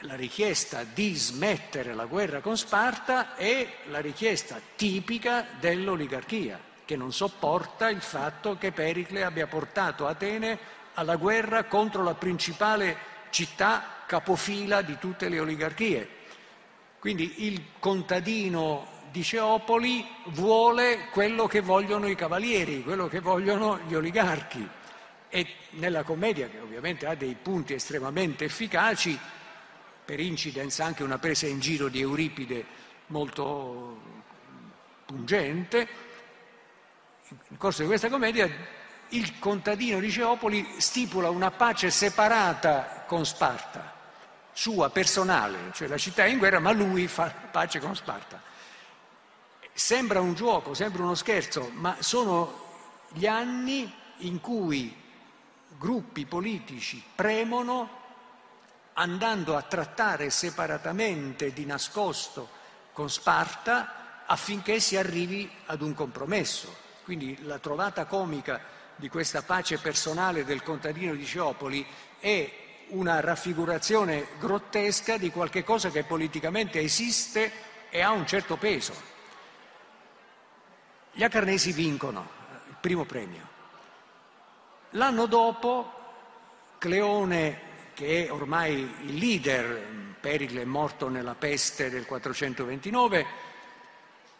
La richiesta di smettere la guerra con Sparta è la richiesta tipica dell'oligarchia, che non sopporta il fatto che Pericle abbia portato Atene alla guerra contro la principale città capofila di tutte le oligarchie. Quindi il contadino di Ceopoli vuole quello che vogliono i cavalieri, quello che vogliono gli oligarchi. E nella commedia, che ovviamente ha dei punti estremamente efficaci, per incidenza anche una presa in giro di Euripide molto pungente, nel corso di questa commedia il contadino di Ceopoli stipula una pace separata con Sparta sua personale, cioè la città è in guerra, ma lui fa pace con Sparta. Sembra un gioco, sembra uno scherzo, ma sono gli anni in cui gruppi politici premono andando a trattare separatamente di nascosto con Sparta affinché si arrivi ad un compromesso. Quindi la trovata comica di questa pace personale del contadino di Ceopoli è una raffigurazione grottesca di qualche cosa che politicamente esiste e ha un certo peso. Gli acarnesi vincono il primo premio. L'anno dopo Cleone, che è ormai il leader, Pericle è morto nella peste del 429,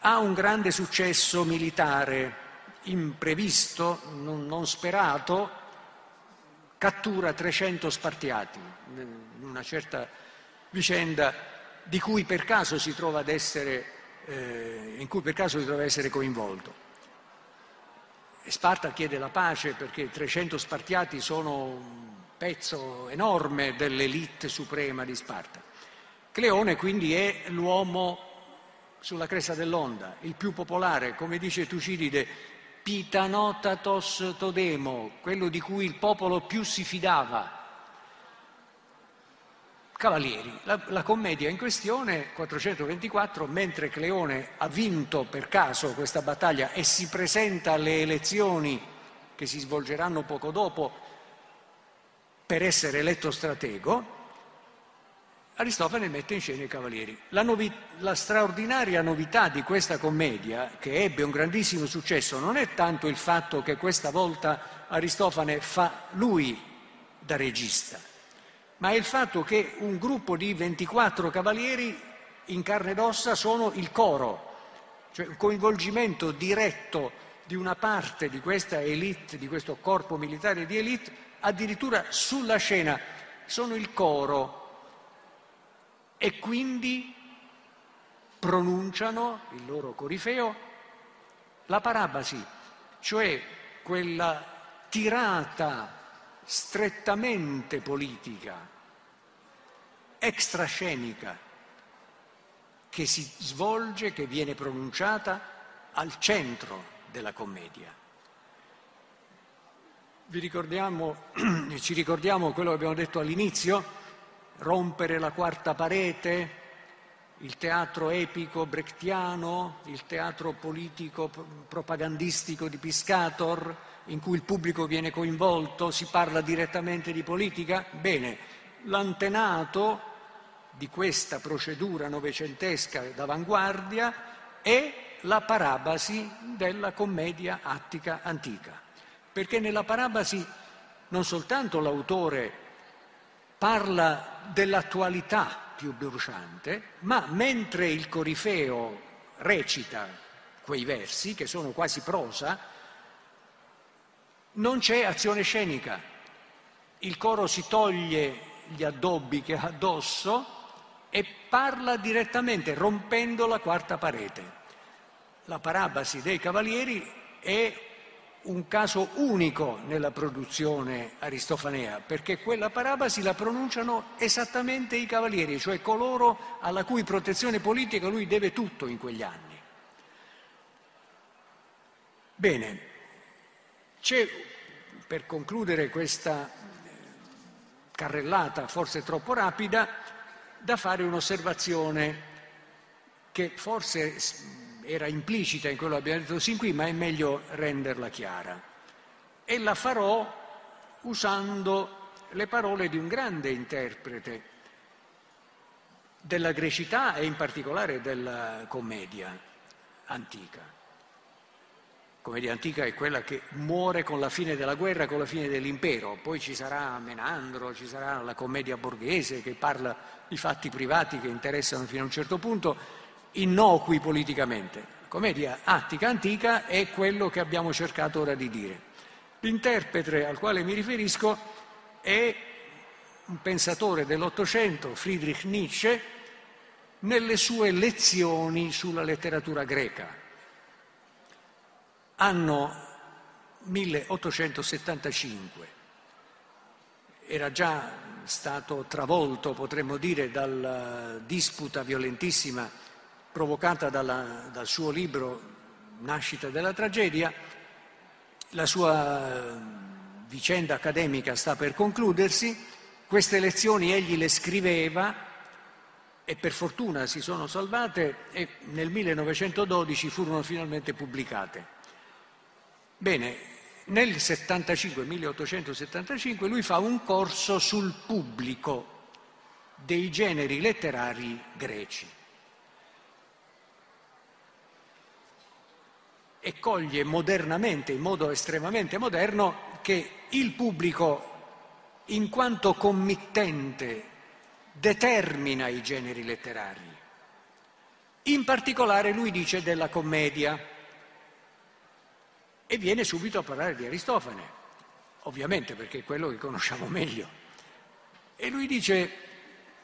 ha un grande successo militare imprevisto, non, non sperato, cattura 300 spartiati in una certa vicenda di cui per caso si trova ad essere, eh, in cui per caso si trova ad essere coinvolto. E Sparta chiede la pace perché 300 spartiati sono un pezzo enorme dell'elite suprema di Sparta. Cleone quindi è l'uomo sulla cresta dell'onda, il più popolare, come dice Tucidide, Pitanotatos Todemo, quello di cui il popolo più si fidava. Cavalieri, la, la, commedia in questione, 424, mentre Cleone ha vinto per caso questa battaglia e si presenta alle elezioni che si svolgeranno poco dopo per essere eletto stratego, Aristofane mette in scena i cavalieri. La, novi- la, straordinaria novità di questa commedia, che ebbe un grandissimo successo, non è tanto il fatto che questa volta Aristofane fa lui da regista, ma è il fatto che un gruppo di 24 cavalieri in carne ed ossa sono il coro, cioè un coinvolgimento diretto di una parte di questa elite, di questo corpo militare di elite, addirittura sulla scena, sono il coro e quindi pronunciano il loro corifeo la parabasi, cioè quella tirata strettamente politica, extrascenica, che si svolge, che viene pronunciata al centro della commedia. Ricordiamo, ci ricordiamo quello che abbiamo detto all'inizio? Rompere la quarta parete, il teatro epico brechtiano, il teatro politico propagandistico di Piscator, in cui il pubblico viene coinvolto, si parla direttamente di politica? Bene, l'antenato di questa procedura novecentesca d'avanguardia è la parabasi della commedia attica antica, perché nella parabasi non soltanto l'autore parla dell'attualità più bruciante, ma mentre il corifeo recita quei versi, che sono quasi prosa, non c'è azione scenica. Il coro si toglie gli addobbi che ha addosso e parla direttamente, rompendo la quarta parete. La parabasi dei cavalieri è un caso unico nella produzione aristofanea, perché quella parabasi la pronunciano esattamente i cavalieri, cioè coloro alla cui protezione politica lui deve tutto in quegli anni. Bene, c'è, per concludere questa carrellata forse troppo rapida, da fare un'osservazione che forse era implicita in quello che abbiamo detto sin qui, ma è meglio renderla chiara. E la farò usando le parole di un grande interprete della grecità e in particolare della commedia antica commedia antica è quella che muore con la fine della guerra, con la fine dell'impero, poi ci sarà Menandro, ci sarà la commedia borghese che parla di fatti privati che interessano fino a un certo punto, innocui politicamente. La commedia attica antica è quello che abbiamo cercato ora di dire. L'interprete al quale mi riferisco è un pensatore dell'Ottocento, Friedrich Nietzsche, nelle sue lezioni sulla letteratura greca anno 1875. Era già stato travolto, potremmo dire, dalla disputa violentissima provocata dalla, dal suo libro Nascita della tragedia. La sua vicenda accademica sta per concludersi. Queste lezioni egli le scriveva e per fortuna si sono salvate e nel 1912 furono finalmente pubblicate. Bene, nel 75, 1875 lui fa un corso sul pubblico dei generi letterari greci e coglie modernamente, in modo estremamente moderno, che il pubblico, in quanto committente, determina i generi letterari. In particolare lui dice della commedia e viene subito a parlare di Aristofane, ovviamente perché è quello che conosciamo meglio. E lui dice,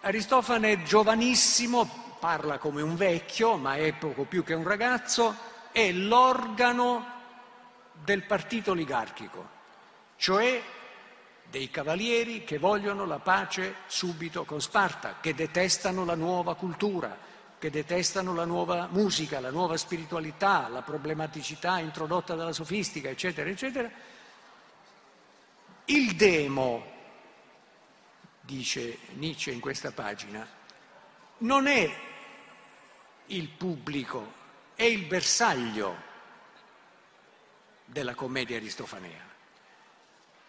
Aristofane giovanissimo, parla come un vecchio, ma è poco più che un ragazzo, è l'organo del partito oligarchico, cioè dei cavalieri che vogliono la pace subito con Sparta, che detestano la nuova cultura, che detestano la nuova musica, la nuova spiritualità, la problematicità introdotta dalla sofistica, eccetera, eccetera. Il demo, dice Nietzsche in questa pagina, non è il pubblico, è il bersaglio della commedia aristofanea.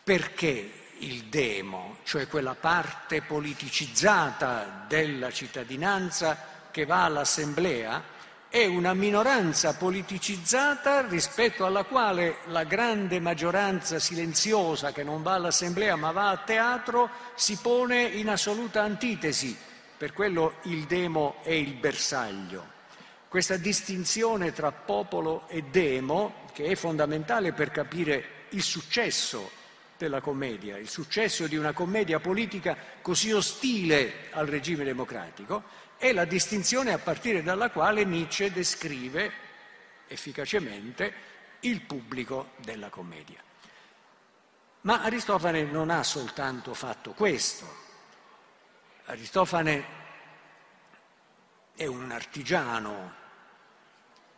Perché il demo, cioè quella parte politicizzata della cittadinanza che va all'assemblea, è una minoranza politicizzata rispetto alla quale la grande maggioranza silenziosa che non va all'assemblea ma va a teatro si pone in assoluta antitesi. Per quello il demo è il bersaglio. Questa distinzione tra popolo e demo, che è fondamentale per capire il successo della commedia, il successo di una commedia politica così ostile al regime democratico, è la distinzione a partire dalla quale Nietzsche descrive efficacemente il pubblico della commedia. Ma Aristofane non ha soltanto fatto questo. Aristofane è un artigiano,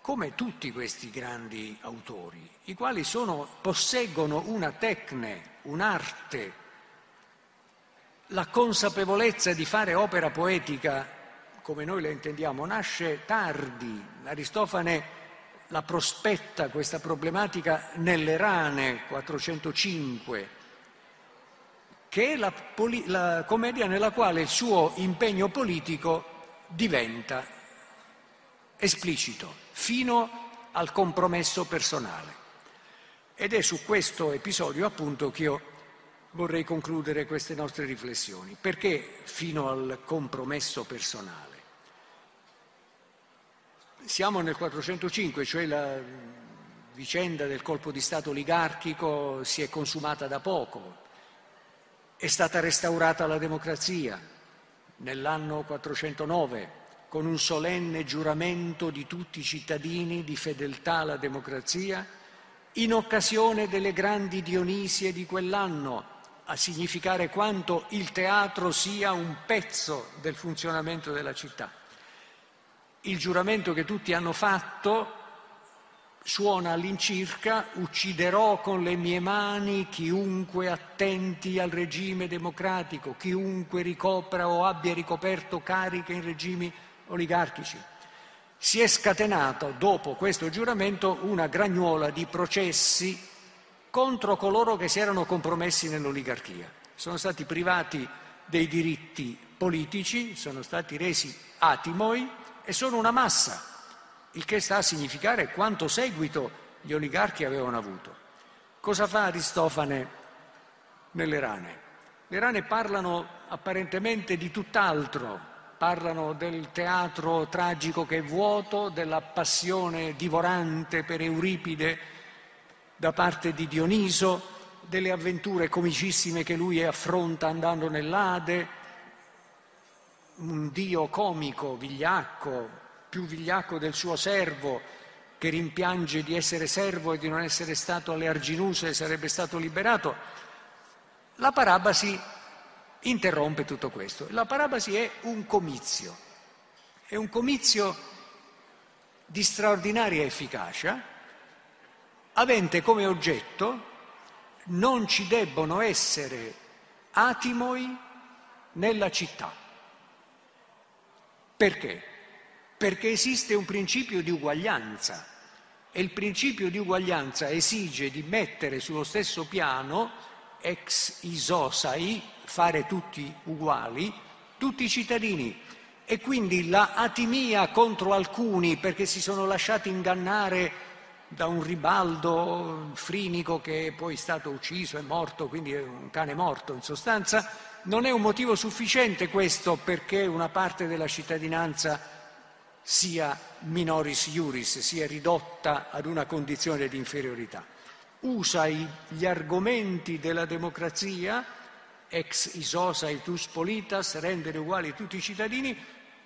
come tutti questi grandi autori, i quali sono, posseggono una tecne, un'arte, la consapevolezza di fare opera poetica come noi la intendiamo, nasce tardi. Aristofane la prospetta questa problematica nelle rane 405, che è la, poli- la commedia nella quale il suo impegno politico diventa esplicito, fino al compromesso personale. Ed è su questo episodio appunto che io vorrei concludere queste nostre riflessioni. Perché fino al compromesso personale? Siamo nel 405, cioè la vicenda del colpo di Stato oligarchico si è consumata da poco, è stata restaurata la democrazia nell'anno 409 con un solenne giuramento di tutti i cittadini di fedeltà alla democrazia in occasione delle grandi Dionisie di quell'anno, a significare quanto il teatro sia un pezzo del funzionamento della città. Il giuramento che tutti hanno fatto suona all'incirca ucciderò con le mie mani chiunque attenti al regime democratico, chiunque ricopra o abbia ricoperto cariche in regimi oligarchici. Si è scatenato dopo questo giuramento una gragnuola di processi contro coloro che si erano compromessi nell'oligarchia. Sono stati privati dei diritti politici, sono stati resi atimoi e sono una massa, il che sta a significare quanto seguito gli oligarchi avevano avuto. Cosa fa Aristofane nelle rane? Le rane parlano apparentemente di tutt'altro, parlano del teatro tragico che è vuoto, della passione divorante per Euripide da parte di Dioniso, delle avventure comicissime che lui affronta andando nell'Ade, un dio comico, vigliacco, più vigliacco del suo servo, che rimpiange di essere servo e di non essere stato alle Arginuse e sarebbe stato liberato, la parabasi interrompe tutto questo. La parabasi è un comizio, è un comizio di straordinaria efficacia, avente come oggetto non ci debbono essere atimoi nella città. Perché? Perché esiste un principio di uguaglianza e il principio di uguaglianza esige di mettere sullo stesso piano, ex isosai, fare tutti uguali, tutti i cittadini. E quindi la atimia contro alcuni perché si sono lasciati ingannare da un ribaldo frinico che è poi stato ucciso e morto, quindi è un cane morto in sostanza, non è un motivo sufficiente questo perché una parte della cittadinanza sia minoris iuris, sia ridotta ad una condizione di inferiorità. Usa gli argomenti della democrazia, ex isosa itus politas, rendere uguali tutti i cittadini,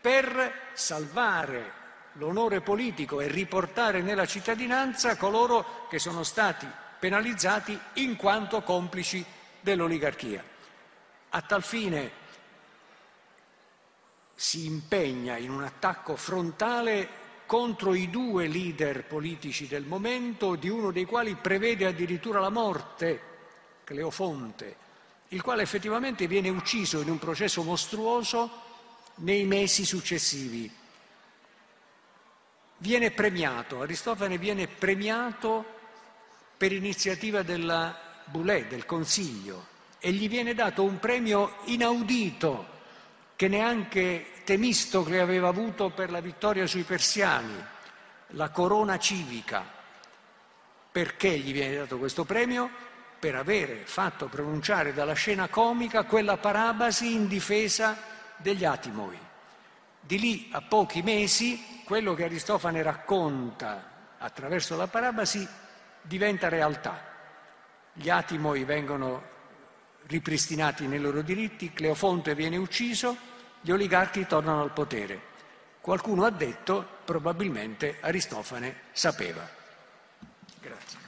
per salvare l'onore politico e riportare nella cittadinanza coloro che sono stati penalizzati in quanto complici dell'oligarchia. A tal fine si impegna in un attacco frontale contro i due leader politici del momento, di uno dei quali prevede addirittura la morte, Cleofonte, il quale effettivamente viene ucciso in un processo mostruoso nei mesi successivi. Viene premiato, Aristofane viene premiato per iniziativa della Boulay, del Consiglio, e gli viene dato un premio inaudito che neanche Temistocle aveva avuto per la vittoria sui persiani, la corona civica. Perché gli viene dato questo premio? Per avere fatto pronunciare dalla scena comica quella parabasi in difesa degli Atimoi. Di lì a pochi mesi quello che Aristofane racconta attraverso la parabasi diventa realtà. Gli Atimoi vengono ripristinati nei loro diritti, Cleofonte viene ucciso, gli oligarchi tornano al potere. Qualcuno ha detto, probabilmente Aristofane sapeva. Grazie.